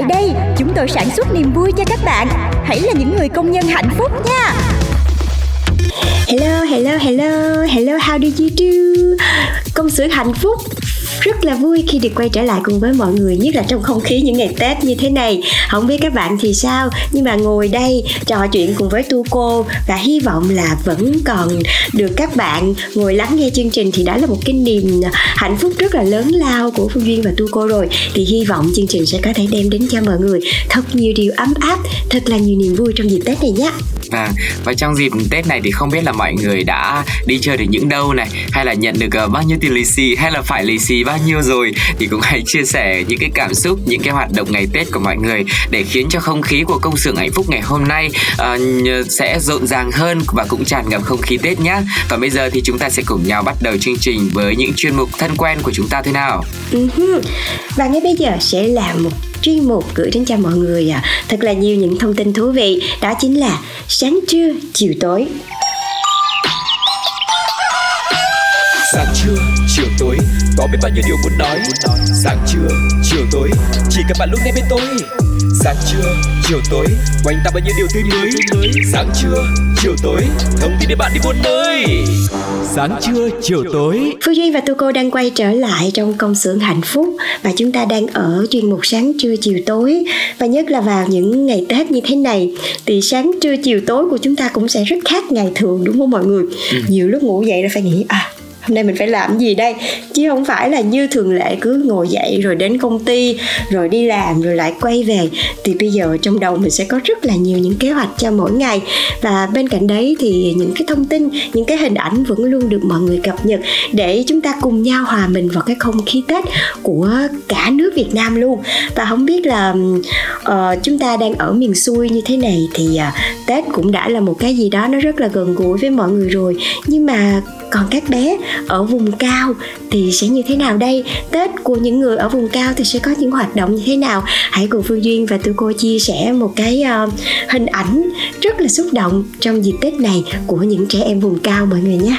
Tại đây, chúng tôi sản xuất niềm vui cho các bạn. Hãy là những người công nhân hạnh phúc nha. Hello, hello, hello, hello, how do you do? Công xưởng hạnh phúc rất là vui khi được quay trở lại cùng với mọi người nhất là trong không khí những ngày tết như thế này. Không biết các bạn thì sao? Nhưng mà ngồi đây trò chuyện cùng với tu cô và hy vọng là vẫn còn được các bạn ngồi lắng nghe chương trình thì đã là một cái niềm hạnh phúc rất là lớn lao của phương duyên và tu cô rồi. Thì hy vọng chương trình sẽ có thể đem đến cho mọi người thật nhiều điều ấm áp thật là nhiều niềm vui trong dịp tết này nhé. Vâng, và trong dịp Tết này thì không biết là mọi người đã đi chơi được những đâu này Hay là nhận được uh, bao nhiêu tiền lì xì hay là phải lì xì bao nhiêu rồi Thì cũng hãy chia sẻ những cái cảm xúc, những cái hoạt động ngày Tết của mọi người Để khiến cho không khí của công xưởng hạnh phúc ngày hôm nay uh, sẽ rộn ràng hơn và cũng tràn ngập không khí Tết nhé Và bây giờ thì chúng ta sẽ cùng nhau bắt đầu chương trình với những chuyên mục thân quen của chúng ta thế nào? Uh-huh. Và ngay bây giờ sẽ là một chuyên mục gửi đến cho mọi người à, thật là nhiều những thông tin thú vị. Đó chính là sáng trưa chiều tối. Có biết bao nhiêu điều muốn nói. Sáng trưa chiều tối chỉ cần bạn lúc nghe bên tôi. Sáng trưa chiều tối quanh ta bao nhiêu điều tươi mới. Sáng trưa chiều tối thông tin để bạn đi buôn nơi. Sáng trưa chiều tối. Phương Duyên và Tu Cô đang quay trở lại trong công xưởng hạnh phúc và chúng ta đang ở chuyên mục sáng trưa chiều tối. Và nhất là vào những ngày Tết như thế này thì sáng trưa chiều tối của chúng ta cũng sẽ rất khác ngày thường đúng không mọi người? Nhiều lúc ngủ dậy là phải nghĩ à hôm nay mình phải làm gì đây? Chứ không phải là như thường lệ cứ ngồi dậy rồi đến công ty rồi đi làm rồi lại quay về. Thì bây giờ trong đầu mình sẽ có rất là nhiều những kế hoạch cho mỗi ngày. Và bên cạnh đấy thì những cái thông tin những cái hình ảnh vẫn luôn được mọi người cập nhật để chúng ta cùng nhau hòa mình vào cái không khí tết của cả nước việt nam luôn. Và không biết là uh, chúng ta đang ở miền xuôi như thế này thì uh, tết cũng đã là một cái gì đó nó rất là gần gũi với mọi người rồi. Nhưng mà còn các bé ở vùng cao thì sẽ như thế nào đây? Tết của những người ở vùng cao thì sẽ có những hoạt động như thế nào? Hãy cùng phương duyên và tụi cô chia sẻ một cái uh, hình ảnh rất là xúc động trong dịp tết này của những trẻ em vùng cao mọi người nhé.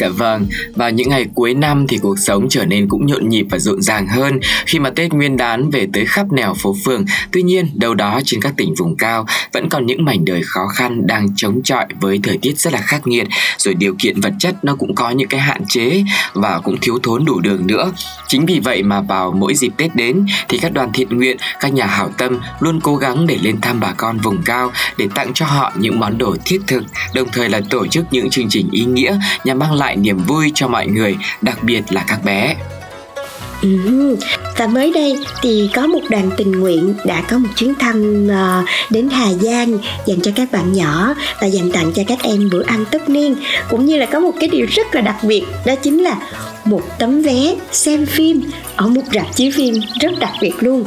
Dạ vâng, vào những ngày cuối năm thì cuộc sống trở nên cũng nhộn nhịp và rộn ràng hơn khi mà Tết Nguyên đán về tới khắp nẻo phố phường. Tuy nhiên, đâu đó trên các tỉnh vùng cao vẫn còn những mảnh đời khó khăn đang chống chọi với thời tiết rất là khắc nghiệt, rồi điều kiện vật chất nó cũng có những cái hạn chế và cũng thiếu thốn đủ đường nữa. Chính vì vậy mà vào mỗi dịp Tết đến thì các đoàn thiện nguyện, các nhà hảo tâm luôn cố gắng để lên thăm bà con vùng cao để tặng cho họ những món đồ thiết thực, đồng thời là tổ chức những chương trình ý nghĩa nhằm mang lại niềm vui cho mọi người, đặc biệt là các bé. Ừ. Và mới đây thì có một đoàn tình nguyện đã có một chuyến thăm uh, đến Hà Giang dành cho các bạn nhỏ và dành tặng cho các em bữa ăn tất niên cũng như là có một cái điều rất là đặc biệt đó chính là một tấm vé xem phim ở một rạp chiếu phim rất đặc biệt luôn.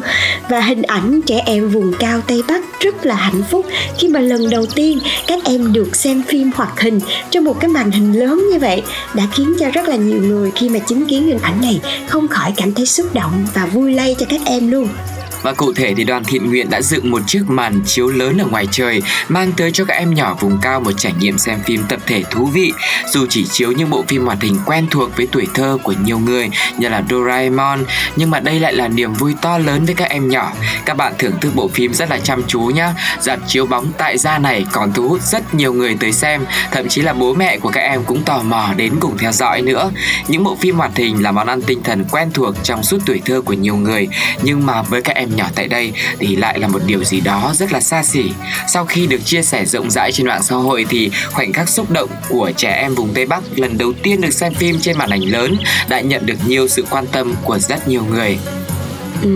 Và hình ảnh trẻ em vùng cao Tây Bắc rất là hạnh phúc khi mà lần đầu tiên các em được xem phim hoạt hình trong một cái màn hình lớn như vậy đã khiến cho rất là nhiều người khi mà chứng kiến hình ảnh này không khỏi cảm thấy xúc động và vui lây cho các em luôn. Và cụ thể thì đoàn thiện nguyện đã dựng một chiếc màn chiếu lớn ở ngoài trời mang tới cho các em nhỏ vùng cao một trải nghiệm xem phim tập thể thú vị. Dù chỉ chiếu những bộ phim hoạt hình quen thuộc với tuổi thơ của nhiều người như là Doraemon, nhưng mà đây lại là niềm vui to lớn với các em nhỏ. Các bạn thưởng thức bộ phim rất là chăm chú nhá. Dạp chiếu bóng tại gia này còn thu hút rất nhiều người tới xem, thậm chí là bố mẹ của các em cũng tò mò đến cùng theo dõi nữa. Những bộ phim hoạt hình là món ăn tinh thần quen thuộc trong suốt tuổi thơ của nhiều người, nhưng mà với các em em nhỏ tại đây thì lại là một điều gì đó rất là xa xỉ. Sau khi được chia sẻ rộng rãi trên mạng xã hội thì khoảnh khắc xúc động của trẻ em vùng Tây Bắc lần đầu tiên được xem phim trên màn ảnh lớn đã nhận được nhiều sự quan tâm của rất nhiều người. Ừ,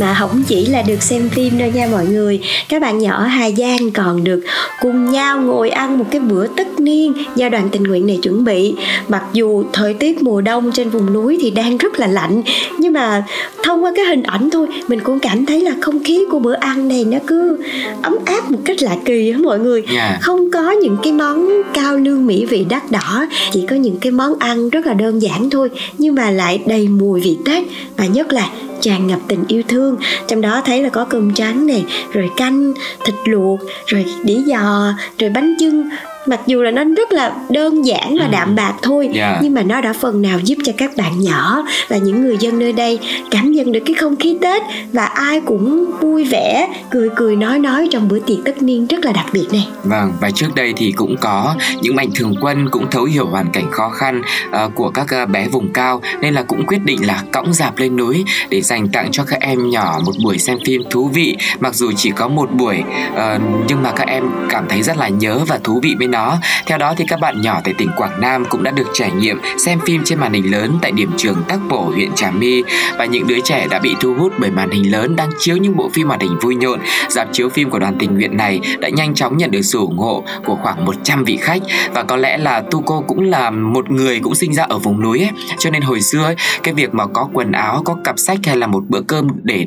mà không chỉ là được xem phim đâu nha mọi người. Các bạn nhỏ Hà Giang còn được cùng nhau ngồi ăn một cái bữa tất niên do đoàn tình nguyện này chuẩn bị. Mặc dù thời tiết mùa đông trên vùng núi thì đang rất là lạnh nhưng mà thông qua cái hình ảnh thôi mình cũng cảm thấy là không khí của bữa ăn này nó cứ ấm áp một cách lạ kỳ á mọi người. Yeah. không có những cái món cao lương mỹ vị đắt đỏ chỉ có những cái món ăn rất là đơn giản thôi nhưng mà lại đầy mùi vị tết và nhất là tràn ngập tình yêu thương. Trong đó thấy là có cơm trắng này, rồi canh, thịt luộc, rồi đĩa giò, rồi bánh chưng mặc dù là nó rất là đơn giản và ừ. đạm bạc thôi yeah. Dạ. nhưng mà nó đã phần nào giúp cho các bạn nhỏ và những người dân nơi đây cảm nhận được cái không khí tết và ai cũng vui vẻ cười cười nói nói trong bữa tiệc tất niên rất là đặc biệt này vâng và trước đây thì cũng có những mạnh thường quân cũng thấu hiểu hoàn cảnh khó khăn uh, của các uh, bé vùng cao nên là cũng quyết định là cõng dạp lên núi để dành tặng cho các em nhỏ một buổi xem phim thú vị mặc dù chỉ có một buổi uh, nhưng mà các em cảm thấy rất là nhớ và thú vị bên đó. Theo đó thì các bạn nhỏ tại tỉnh Quảng Nam cũng đã được trải nghiệm xem phim trên màn hình lớn tại điểm trường Tắc Bổ huyện Trà My. Và những đứa trẻ đã bị thu hút bởi màn hình lớn đang chiếu những bộ phim hoạt hình vui nhộn. Dạp chiếu phim của đoàn tình nguyện này đã nhanh chóng nhận được sự ủng hộ của khoảng 100 vị khách. Và có lẽ là Tuco cũng là một người cũng sinh ra ở vùng núi ấy, cho nên hồi xưa ấy, cái việc mà có quần áo, có cặp sách hay là một bữa cơm để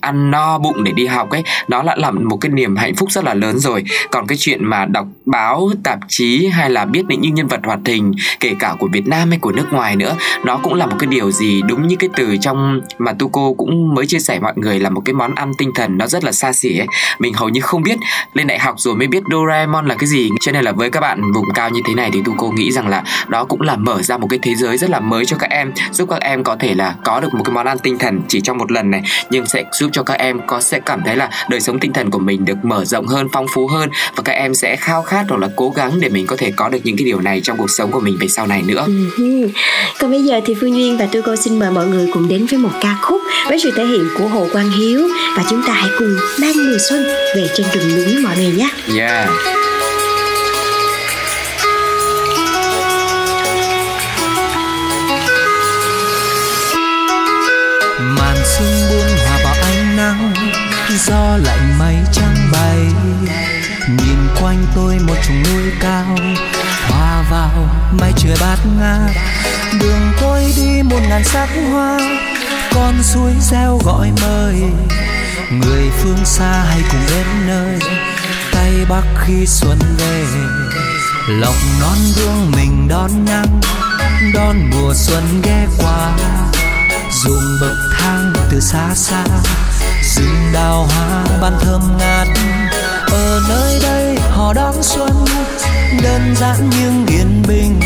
ăn no bụng để đi học ấy, đó đã là một cái niềm hạnh phúc rất là lớn rồi. Còn cái chuyện mà đọc báo, tạp chí hay là biết những nhân vật hoạt hình, kể cả của Việt Nam hay của nước ngoài nữa nó cũng là một cái điều gì đúng như cái từ trong mà Tuco cũng mới chia sẻ mọi người là một cái món ăn tinh thần nó rất là xa xỉ ấy. Mình hầu như không biết, lên đại học rồi mới biết Doraemon là cái gì. Cho nên là với các bạn vùng cao như thế này thì Tuco nghĩ rằng là đó cũng là mở ra một cái thế giới rất là mới cho các em, giúp các em có thể là có được một cái món ăn tinh thần chỉ trong một lần này, nhưng sẽ giúp cho các em có sẽ cảm thấy là đời sống tinh thần của mình được mở rộng hơn phong phú hơn và các em sẽ khao khát hoặc là cố gắng để mình có thể có được những cái điều này trong cuộc sống của mình về sau này nữa. Uh-huh. còn bây giờ thì phương duyên và tôi cô xin mời mọi người cùng đến với một ca khúc với sự thể hiện của hồ quang hiếu. Và chúng ta hãy cùng mang mùa xuân về trên rừng núi mọi người nhé. Yeah gió lạnh mây trắng bay. Nhìn quanh tôi một trùng núi cao hòa vào, mây trời bát ngát. Đường tôi đi một ngàn sắc hoa, con suối reo gọi mời. Người phương xa hay cùng đến nơi, Tay bắc khi xuân về. Lộc non gương mình đón nắng đón mùa xuân ghé qua. Dùng bậc thang từ xa xa đào hoa ban thơm ngát. Ở nơi đây họ đón xuân, đơn giản nhưng yên bình.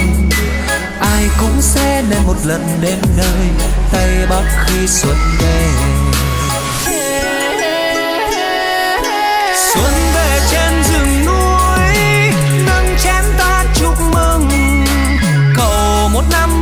Ai cũng sẽ nên một lần đến nơi tây bắc khi xuân về. Xuân về trên rừng núi, nâng chén ta chúc mừng. Cầu một năm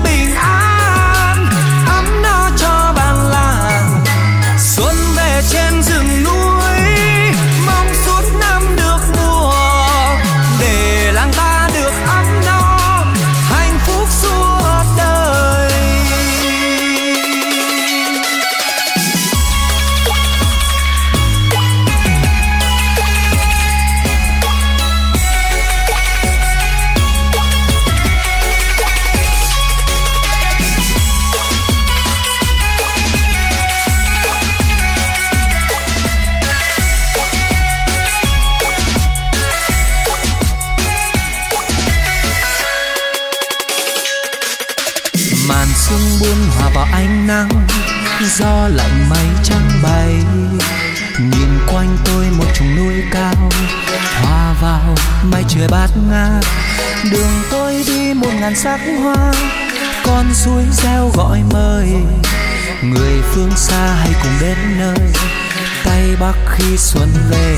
về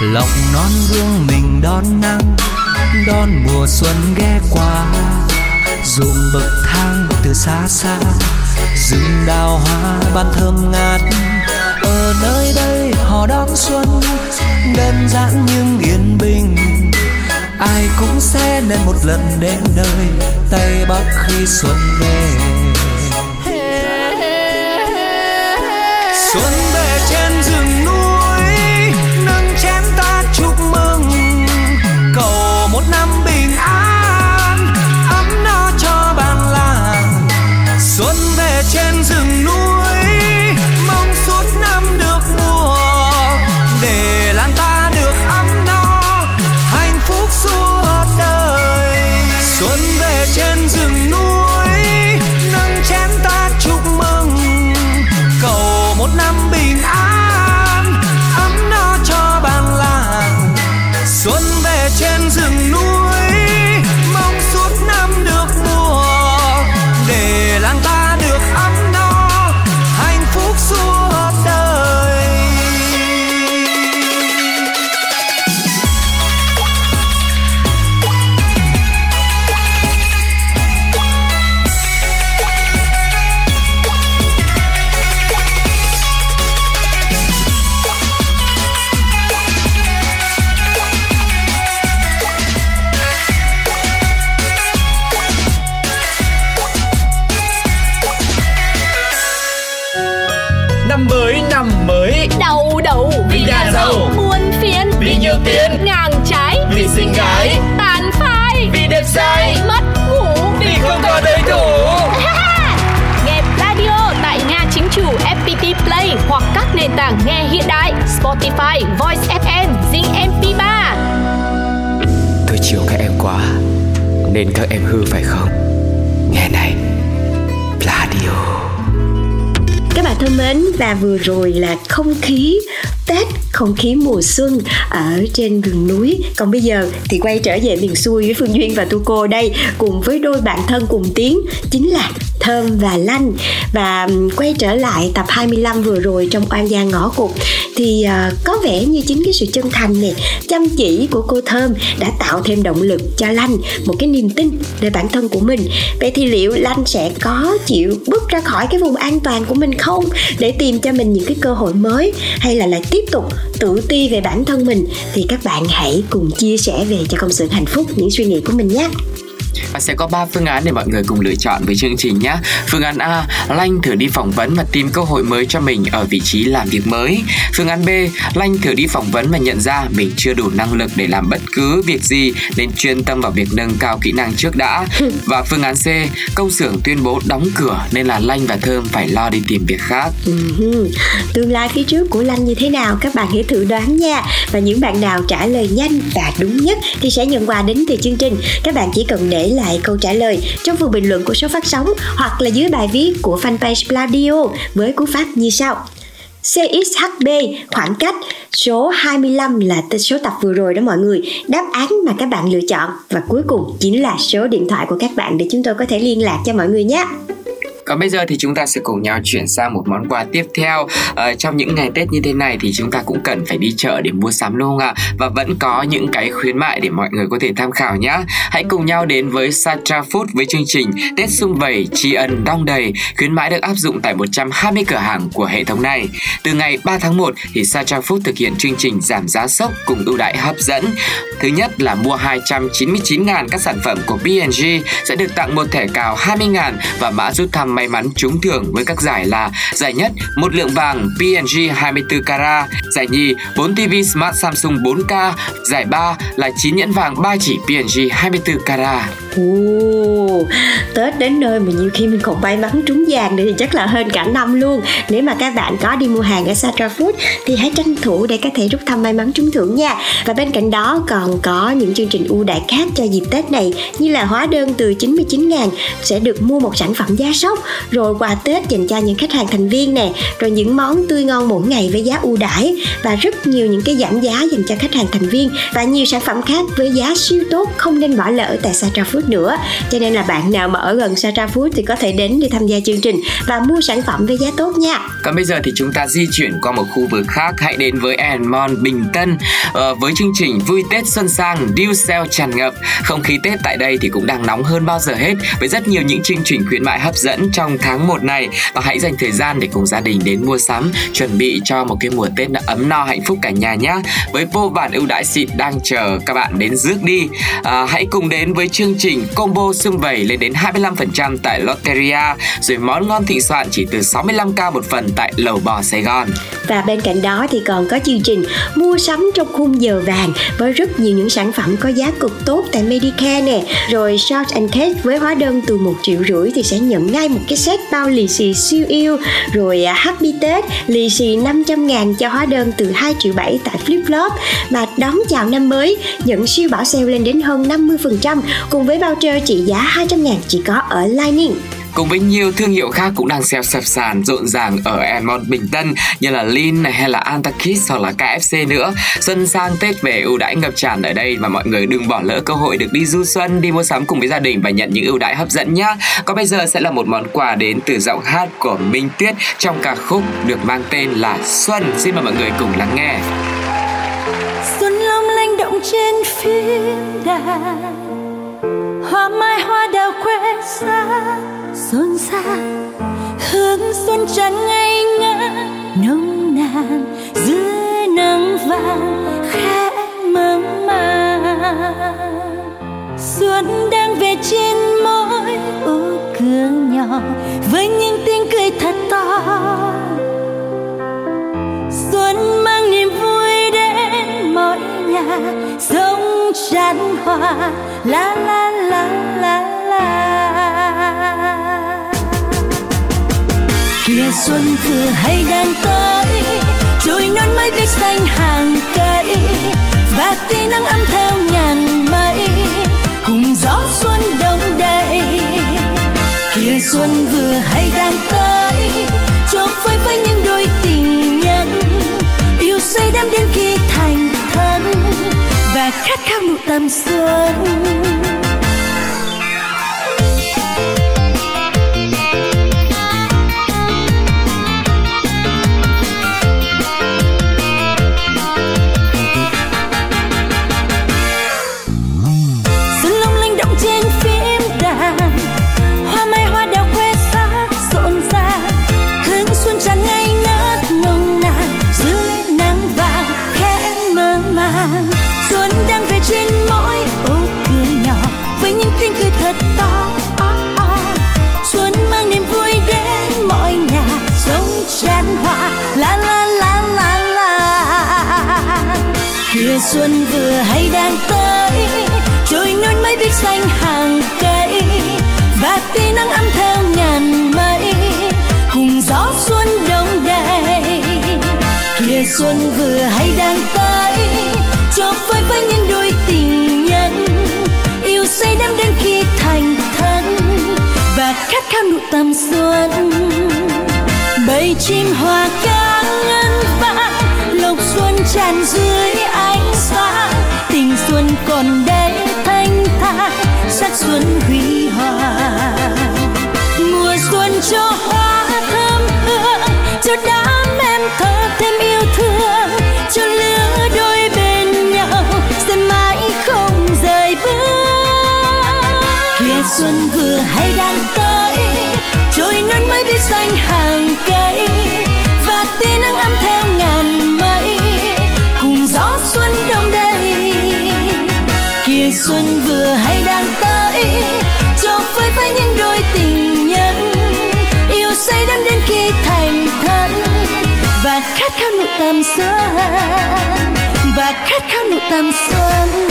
lòng non gương mình đón nắng, đón mùa xuân ghé qua. Dùng bậc thang từ xa xa, rừng đào hoa ban thơm ngát. Ở nơi đây họ đón xuân, đơn giản nhưng yên bình. Ai cũng sẽ nên một lần đến nơi tây bắc khi xuân về. Nền tảng nghe hiện đại Spotify, Voice FM, Zing MP3. Tôi chiều các em quá Nên các em hư phải không Nghe này Pladio Các bạn thân mến và vừa rồi là không khí Tết, không khí mùa xuân ở trên rừng núi. Còn bây giờ thì quay trở về miền xuôi với Phương Duyên và Tu Cô đây cùng với đôi bạn thân cùng tiếng chính là Thơm và Lanh. Và quay trở lại tập 25 vừa rồi trong Oan gia ngõ cụt thì uh, có vẻ như chính cái sự chân thành này chăm chỉ của cô Thơm đã tạo thêm động lực cho Lanh một cái niềm tin về bản thân của mình. Vậy thì liệu Lanh sẽ có chịu bước ra khỏi cái vùng an toàn của mình không để tìm cho mình những cái cơ hội mới hay là lại tiếp tục tự ti về bản thân mình? Thì các bạn hãy cùng chia sẻ về cho công sự hạnh phúc những suy nghĩ của mình nhé. Và sẽ có 3 phương án để mọi người cùng lựa chọn với chương trình nhé. Phương án A, Lanh thử đi phỏng vấn và tìm cơ hội mới cho mình ở vị trí làm việc mới. Phương án B, Lanh thử đi phỏng vấn và nhận ra mình chưa đủ năng lực để làm bất cứ việc gì nên chuyên tâm vào việc nâng cao kỹ năng trước đã. Và phương án C, công xưởng tuyên bố đóng cửa nên là Lanh và Thơm phải lo đi tìm việc khác. Ừ Tương lai phía trước của Lanh như thế nào các bạn hãy thử đoán nha Và những bạn nào trả lời nhanh và đúng nhất thì sẽ nhận quà đến từ chương trình Các bạn chỉ cần để lại câu trả lời trong phần bình luận của số phát sóng Hoặc là dưới bài viết của fanpage Pladio với cú pháp như sau. CXHB khoảng cách số 25 là số tập vừa rồi đó mọi người. Đáp án mà các bạn lựa chọn. Và cuối cùng chính là số điện thoại của các bạn để chúng tôi có thể liên lạc cho mọi người nhé. Còn bây giờ thì chúng ta sẽ cùng nhau chuyển sang một món quà tiếp theo. À, trong những ngày Tết như thế này thì chúng ta cũng cần phải đi chợ để mua sắm đúng không ạ? Và vẫn có những cái khuyến mại để mọi người có thể tham khảo nhé. Hãy cùng nhau đến với Satra Food với chương trình Tết xung vầy tri ân đong đầy. Khuyến mãi được áp dụng tại 120 cửa hàng của hệ thống này. Từ ngày 3 tháng 1 thì Satra Food thực hiện chương trình giảm giá sốc cùng ưu đãi hấp dẫn. Thứ nhất là mua 299.000 các sản phẩm của P&G sẽ được tặng một thẻ cào 20.000 và mã rút thăm may mắn trúng thưởng với các giải là giải nhất một lượng vàng P&G 24 carat, giải nhì 4 TV Smart Samsung 4K, giải ba là 9 nhẫn vàng 3 chỉ P&G 24 carat. Ồ, Tết đến nơi mà nhiều khi mình còn may mắn trúng vàng nữa thì chắc là hơn cả năm luôn Nếu mà các bạn có đi mua hàng ở Satra Food thì hãy tranh thủ để có thể rút thăm may mắn trúng thưởng nha Và bên cạnh đó còn có những chương trình ưu đãi khác cho dịp Tết này Như là hóa đơn từ 99 ngàn sẽ được mua một sản phẩm giá sốc rồi quà Tết dành cho những khách hàng thành viên nè Rồi những món tươi ngon mỗi ngày với giá ưu đãi Và rất nhiều những cái giảm giá dành cho khách hàng thành viên Và nhiều sản phẩm khác với giá siêu tốt không nên bỏ lỡ tại Satra Food nữa. Cho nên là bạn nào mà ở gần Satra Food thì có thể đến để tham gia chương trình và mua sản phẩm với giá tốt nha. Còn bây giờ thì chúng ta di chuyển qua một khu vực khác hãy đến với Anmon Bình Tân. Ờ, với chương trình vui Tết Xuân Sang Deal Sale tràn ngập. Không khí Tết tại đây thì cũng đang nóng hơn bao giờ hết với rất nhiều những chương trình khuyến mại hấp dẫn trong tháng 1 này. Và hãy dành thời gian để cùng gia đình đến mua sắm chuẩn bị cho một cái mùa Tết ấm no hạnh phúc cả nhà nhé với vô vàn ưu đãi xịn đang chờ các bạn đến rước đi. À, hãy cùng đến với chương trình combo xương vầy lên đến 25% tại Lotteria. Rồi món ngon thịnh soạn chỉ từ 65k một phần tại lầu bò Sài Gòn. Và bên cạnh đó thì còn có chương trình mua sắm trong khung giờ vàng với rất nhiều những sản phẩm có giá cực tốt tại Medicare nè. Rồi Short and Cake với hóa đơn từ một triệu rưỡi thì sẽ nhận ngay một cái set bao lì xì siêu yêu, rồi à, Happy Tết, lì xì 500 ngàn cho hóa đơn từ 2 triệu 7 tại Flip Flop và đón chào năm mới nhận siêu bảo sale lên đến hơn 50% cùng với voucher trị giá 200 ngàn chỉ có ở Lightning cùng với nhiều thương hiệu khác cũng đang xeo sập sàn rộn ràng ở Elmont Bình Tân như là Lin này hay là Antakis hoặc là KFC nữa. Xuân sang Tết về ưu đãi ngập tràn ở đây và mọi người đừng bỏ lỡ cơ hội được đi du xuân, đi mua sắm cùng với gia đình và nhận những ưu đãi hấp dẫn nhá. Còn bây giờ sẽ là một món quà đến từ giọng hát của Minh Tuyết trong ca khúc được mang tên là Xuân. Xin mời mọi người cùng lắng nghe. Xuân long lanh động trên phim đàn hoa mai hoa đào quê xa xôn xa. Hương xuân trắng ngây ngất nồng nàn dưới nắng vàng, khẽ mơ màng. Xuân đang về trên mỗi ô cửa nhỏ, với những tiếng cười thật to. Xuân mang niềm vui đến mọi nhà sông tràn hoa la la la la. Kìa xuân vừa hay đang tới trôi non mây biết xanh hàng cây và tia nắng ấm theo ngàn mây, cùng gió xuân đông đầy. Kìa xuân vừa hay đang tới cho phơi với những đôi tình nhân. Yêu say đắm đến khi thành thân, và khát khao nụ tầm xuân. Xuân vừa hay đang tới. Trôi non mây biết xanh hàng cây và tia nắng ấm theo ngàn mây. Cùng gió xuân đông đầy kìa xuân vừa hay đang tới. Cho phơi với những đôi tình nhân, yêu say đắm đến khi thành thân. Và khát khao nụ tầm xuân, bầy chim hoa ca ngân vang lộc xuân tràn dưới ánh sáng, tình xuân còn đây thanh thang sắc xuân huy hoàng. Mùa xuân cho hoa thơm hương, cho đám em thơ thêm yêu thương, cho lứa đôi bên nhau sẽ mãi không rời bước. Kìa xuân vừa hay đang tới, trôi non mới biết xanh hàng cây, và tia nắng ấm theo ngàn mây. Xuân vừa hay đang tới cho phơi với những đôi tình nhân yêu say đắm đến khi thành thân và khát khao nụ tầm xuân và khát khao nụ tầm xuân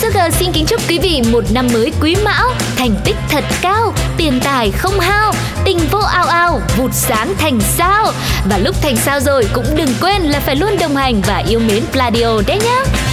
Sugar xin kính chúc quý vị một năm mới quý mão, thành tích thật cao, tiền tài không hao, tình vô ao ao, vụt sáng thành sao. Và lúc thành sao rồi cũng đừng quên là phải luôn đồng hành và yêu mến Pladio đấy nhé.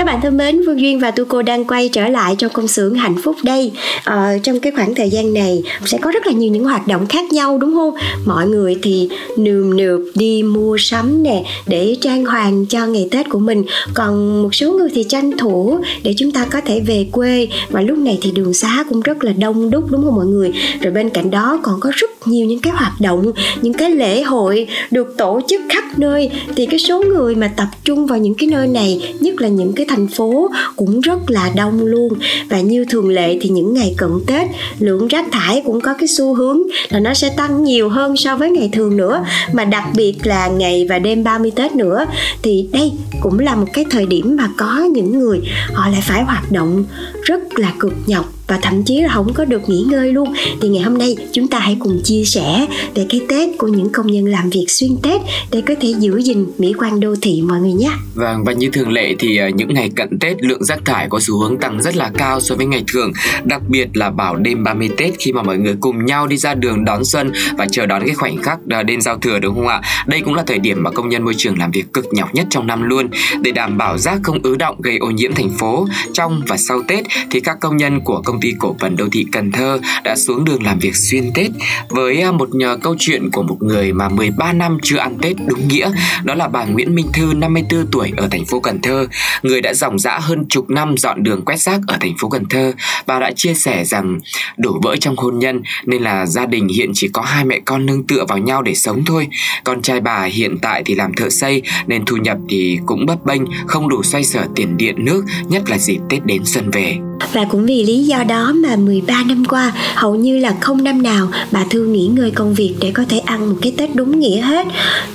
Các bạn thân mến, Phương Duyên và Tu Cô đang quay trở lại trong công xưởng hạnh phúc đây. Ờ, trong cái khoảng thời gian này sẽ có rất là nhiều những hoạt động khác nhau đúng không? Mọi người thì nườm nượp đi mua sắm nè để trang hoàng cho ngày Tết của mình. Còn một số người thì tranh thủ để chúng ta có thể về quê và lúc này thì đường xá cũng rất là đông đúc đúng không mọi người? Rồi bên cạnh đó còn có rất nhiều những cái hoạt động, những cái lễ hội được tổ chức khắp nơi thì cái số người mà tập trung vào những cái nơi này nhất là những cái thành phố cũng rất là đông luôn. Và như thường lệ thì những ngày cận Tết, lượng rác thải cũng có cái xu hướng là nó sẽ tăng nhiều hơn so với ngày thường nữa. Mà đặc biệt là ngày và đêm 30 Tết nữa, thì đây cũng là một cái thời điểm mà có những người họ lại phải hoạt động rất là cực nhọc và thậm chí là không có được nghỉ ngơi luôn thì ngày hôm nay chúng ta hãy cùng chia sẻ về cái Tết của những công nhân làm việc xuyên Tết để có thể giữ gìn mỹ quan đô thị mọi người nhé. Vâng và như thường lệ thì à, những ngày cận Tết lượng rác thải có xu hướng tăng rất là cao so với ngày thường, đặc biệt là vào đêm 30 Tết khi mà mọi người cùng nhau đi ra đường đón xuân và chờ đón cái khoảnh khắc à, đêm giao thừa đúng không ạ? Đây cũng là thời điểm mà công nhân môi trường làm việc cực nhọc nhất trong năm luôn để đảm bảo rác không ứ động gây ô nhiễm thành phố. Trong và sau Tết thì các công nhân của công ty cổ phần đô thị Cần Thơ đã xuống đường làm việc xuyên Tết với à, một nhờ câu chuyện của một người mà 13 năm chưa ăn Tết đúng nghĩa. Đó là bà Nguyễn Minh Thư 54 tuổi, ở thành phố Cần Thơ. Người đã dòng dã hơn chục năm dọn đường quét rác ở thành phố Cần Thơ. Bà đã chia sẻ rằng đổ vỡ trong hôn nhân nên là gia đình hiện chỉ có hai mẹ con nương tựa vào nhau để sống thôi. Con trai bà hiện tại thì làm thợ xây nên thu nhập thì cũng bấp bênh, không đủ xoay sở tiền điện, nước, nhất là dịp Tết đến xuân về. week. Và cũng vì lý do đó mà 13 năm qua hầu như là không năm nào bà Thư nghỉ ngơi công việc để có thể ăn một cái Tết đúng nghĩa hết.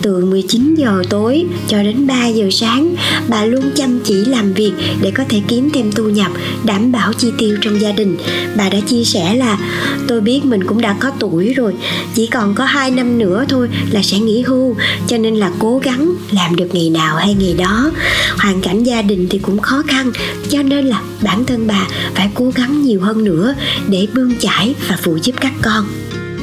Từ 19 giờ tối cho đến 3 giờ sáng, bà luôn chăm chỉ làm việc để có thể kiếm thêm thu nhập, đảm bảo chi tiêu trong gia đình. Bà đã chia sẻ là tôi biết mình cũng đã có tuổi rồi, chỉ còn có 2 năm nữa thôi là sẽ nghỉ hưu, cho nên là cố gắng làm được ngày nào hay ngày đó. Hoàn cảnh gia đình thì cũng khó khăn, cho nên là bản thân bà phải cố gắng nhiều hơn nữa để bươn chải và phụ giúp các con.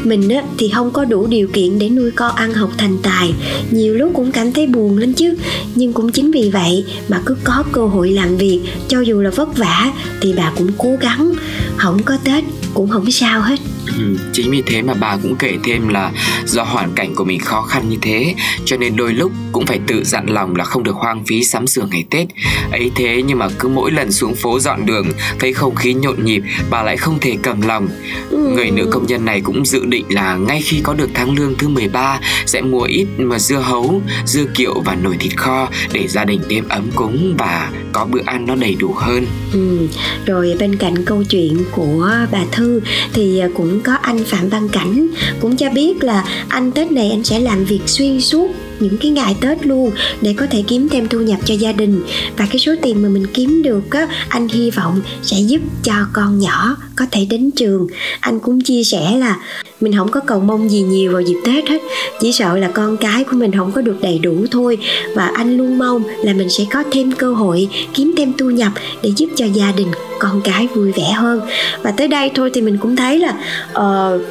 Mình á, thì không có đủ điều kiện để nuôi con ăn học thành tài. Nhiều lúc cũng cảm thấy buồn lắm chứ. Nhưng cũng chính vì vậy mà cứ có cơ hội làm việc cho dù là vất vả thì bà cũng cố gắng không có tết cũng không sao hết. Ừ, chính vì thế mà bà cũng kể thêm là do hoàn cảnh của mình khó khăn như thế cho nên đôi lúc cũng phải tự dặn lòng là không được hoang phí sắm sửa ngày Tết. Ấy thế nhưng mà cứ mỗi lần xuống phố dọn đường thấy không khí nhộn nhịp bà lại không thể cầm lòng. Ừ. người nữ công nhân này cũng dự định là ngay khi có được tháng lương thứ 13 sẽ mua ít mà dưa hấu dưa kiệu và nồi thịt kho để gia đình đêm ấm cúng và có bữa ăn nó đầy đủ hơn ừ. rồi bên cạnh câu chuyện của bà Thư thì à, cũng có anh Phạm Văn Cảnh cũng cho biết là anh Tết này anh sẽ làm việc xuyên suốt những cái ngày Tết luôn để có thể kiếm thêm thu nhập cho gia đình. Và cái số tiền mà mình kiếm được á anh hy vọng sẽ giúp cho con nhỏ có thể đến trường. Anh cũng chia sẻ là mình không có cầu mong gì nhiều vào dịp Tết hết. Chỉ sợ là con cái của mình không có được đầy đủ thôi. Và anh luôn mong là mình sẽ có thêm cơ hội kiếm thêm thu nhập để giúp cho gia đình con cái vui vẻ hơn. Và tới đây thôi thì mình cũng thấy là uh,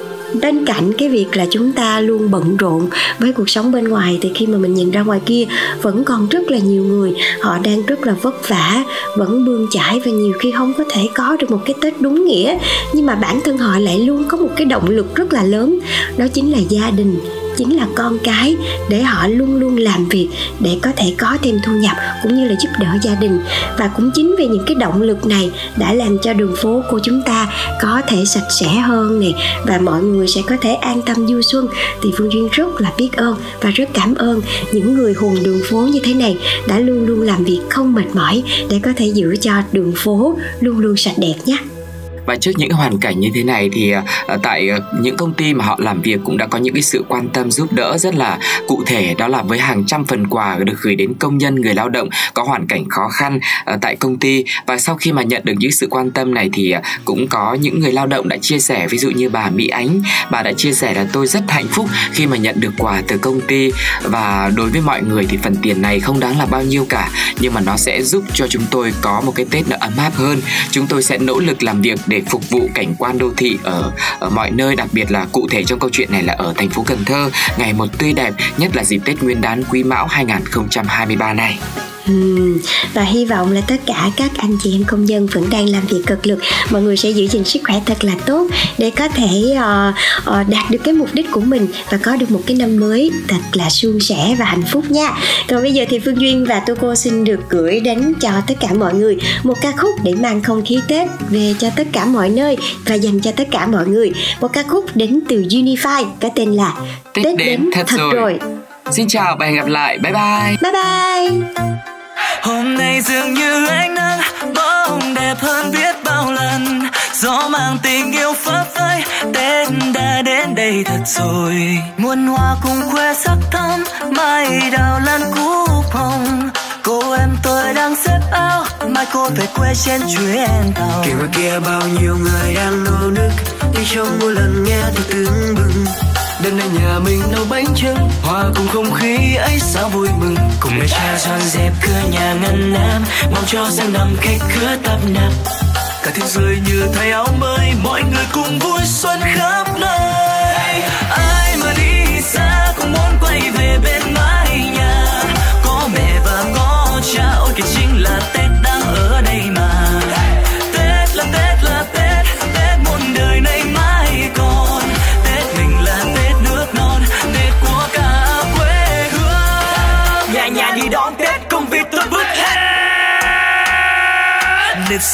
bên cạnh cái việc là chúng ta luôn bận rộn với cuộc sống bên ngoài, thì khi mà mình nhìn ra ngoài kia, vẫn còn rất là nhiều người. Họ đang rất là vất vả, vẫn bươn chải và nhiều khi không có thể có được một cái tết đúng nghĩa. Nhưng mà bản thân họ lại luôn có một cái động lực rất là lớn, đó chính là gia đình chính là con cái để họ luôn luôn làm việc để có thể có thêm thu nhập cũng như là giúp đỡ gia đình. Và cũng chính vì những cái động lực này đã làm cho đường phố của chúng ta có thể sạch sẽ hơn nè, và mọi người sẽ có thể an tâm du xuân. Thì phương duyên rất là biết ơn và rất cảm ơn những người hùng đường phố như thế này đã luôn luôn làm việc không mệt mỏi để có thể giữ cho đường phố luôn luôn sạch đẹp nhé và trước những hoàn cảnh như thế này thì ờ, tại ờ, những công ty mà họ làm việc cũng đã có những cái sự quan tâm giúp đỡ rất là cụ thể. Đó là với hàng trăm phần quà được gửi đến công nhân, người lao động có hoàn cảnh khó khăn ờ, tại công ty. Và sau khi mà nhận được những sự quan tâm này thì cũng có những người lao động đã chia sẻ. Ví dụ như bà Mỹ Ánh, bà đã chia sẻ là, tôi rất hạnh phúc khi mà nhận được quà từ công ty. Và đối với mọi người thì phần tiền này không đáng là bao nhiêu cả, nhưng mà nó sẽ giúp cho chúng tôi có một cái Tết nó ấm áp hơn. Chúng tôi sẽ nỗ lực làm việc để phục vụ cảnh quan đô thị ở, ở mọi nơi đặc biệt là cụ thể trong câu chuyện này là ở thành phố Cần Thơ ngày một tươi đẹp nhất là dịp Tết Nguyên đán Quý Mão 2023 này. Ừm, và hy vọng là tất cả các anh chị em công nhân vẫn đang làm việc cực lực mọi người sẽ giữ gìn sức khỏe thật là tốt để có thể uh, uh, đạt được cái mục đích của mình và có được một cái năm mới thật là suôn sẻ và hạnh phúc nha còn bây giờ thì phương duyên và tô cô xin được gửi đến cho tất cả mọi người một ca khúc để mang không khí tết về cho tất cả mọi nơi và dành cho tất cả mọi người một ca khúc đến từ unify có tên là Tết đến thật rồi. Xin chào và hẹn gặp lại. Bye bye. bye bye hôm nay dường như ánh nắng bóng đẹp hơn biết bao lần. Gió mang tình yêu phấp phới tết đã đến đây thật rồi. Muôn hoa cùng khoe sắc thắm mai đào lan cúc hồng cô em tôi đang xếp áo, mai cô về quê trên chuyến tàu. Kia ngoài kia bao nhiêu người đang nô nức, đi trong mỗi lần nghe tôi tưng bừng đêm nay nhà mình nấu bánh trưng, hòa cùng không khí ấy sao vui mừng. Cùng mẹ cha dọn dẹp cửa nhà ngăn nam mong cho sang năm khách khứa tấp nập. Cả thế giới như thay áo mới, mọi người cùng vui xuân khắp nơi. Ai mà đi xa cũng muốn quay về bên mái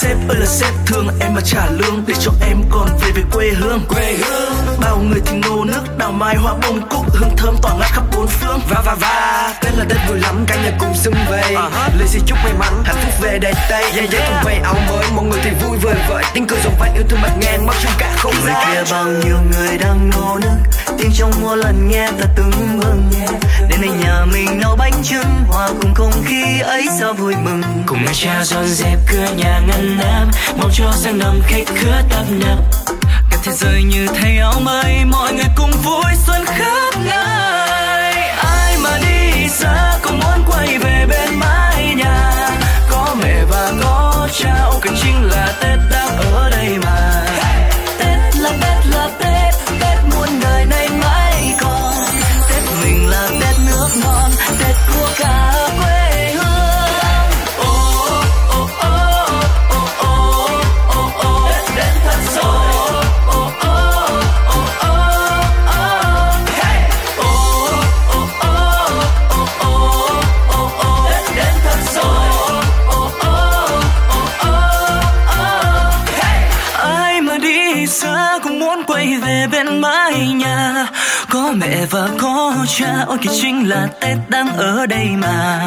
sếp ơi là sếp thương em mà trả lương để cho em còn về về quê hương. Quê hương. Bao người thì nô nước đào mai hoa bông cúc hương thơm tỏa ngát khắp bốn phương. Và và và tết là tết vui lắm cả nhà cùng xung vầy. Uh-huh. lời xin chúc may mắn hạnh phúc về đầy tây yeah, yeah, cùng vây áo mới mọi người thì vui vời vợi. Tiếng cười rộn vang yêu thương bật ngang mắt trong cả không gian. kia bao nhiêu người đang nô nức tiếng trong mỗi lần nghe ta tưng bừng. Đến đây nhà mình nấu bánh trưng hòa cùng không khí ấy sao vui mừng. Cùng cha dọn dẹp cửa nhà ngăn nam mong cho sang năm khách khứa tấp nập. Cả thế giới như thay áo mới mọi người cùng vui xuân khắp nơi. Ai mà đi xa cũng muốn quay về bên mãi? Đây mà.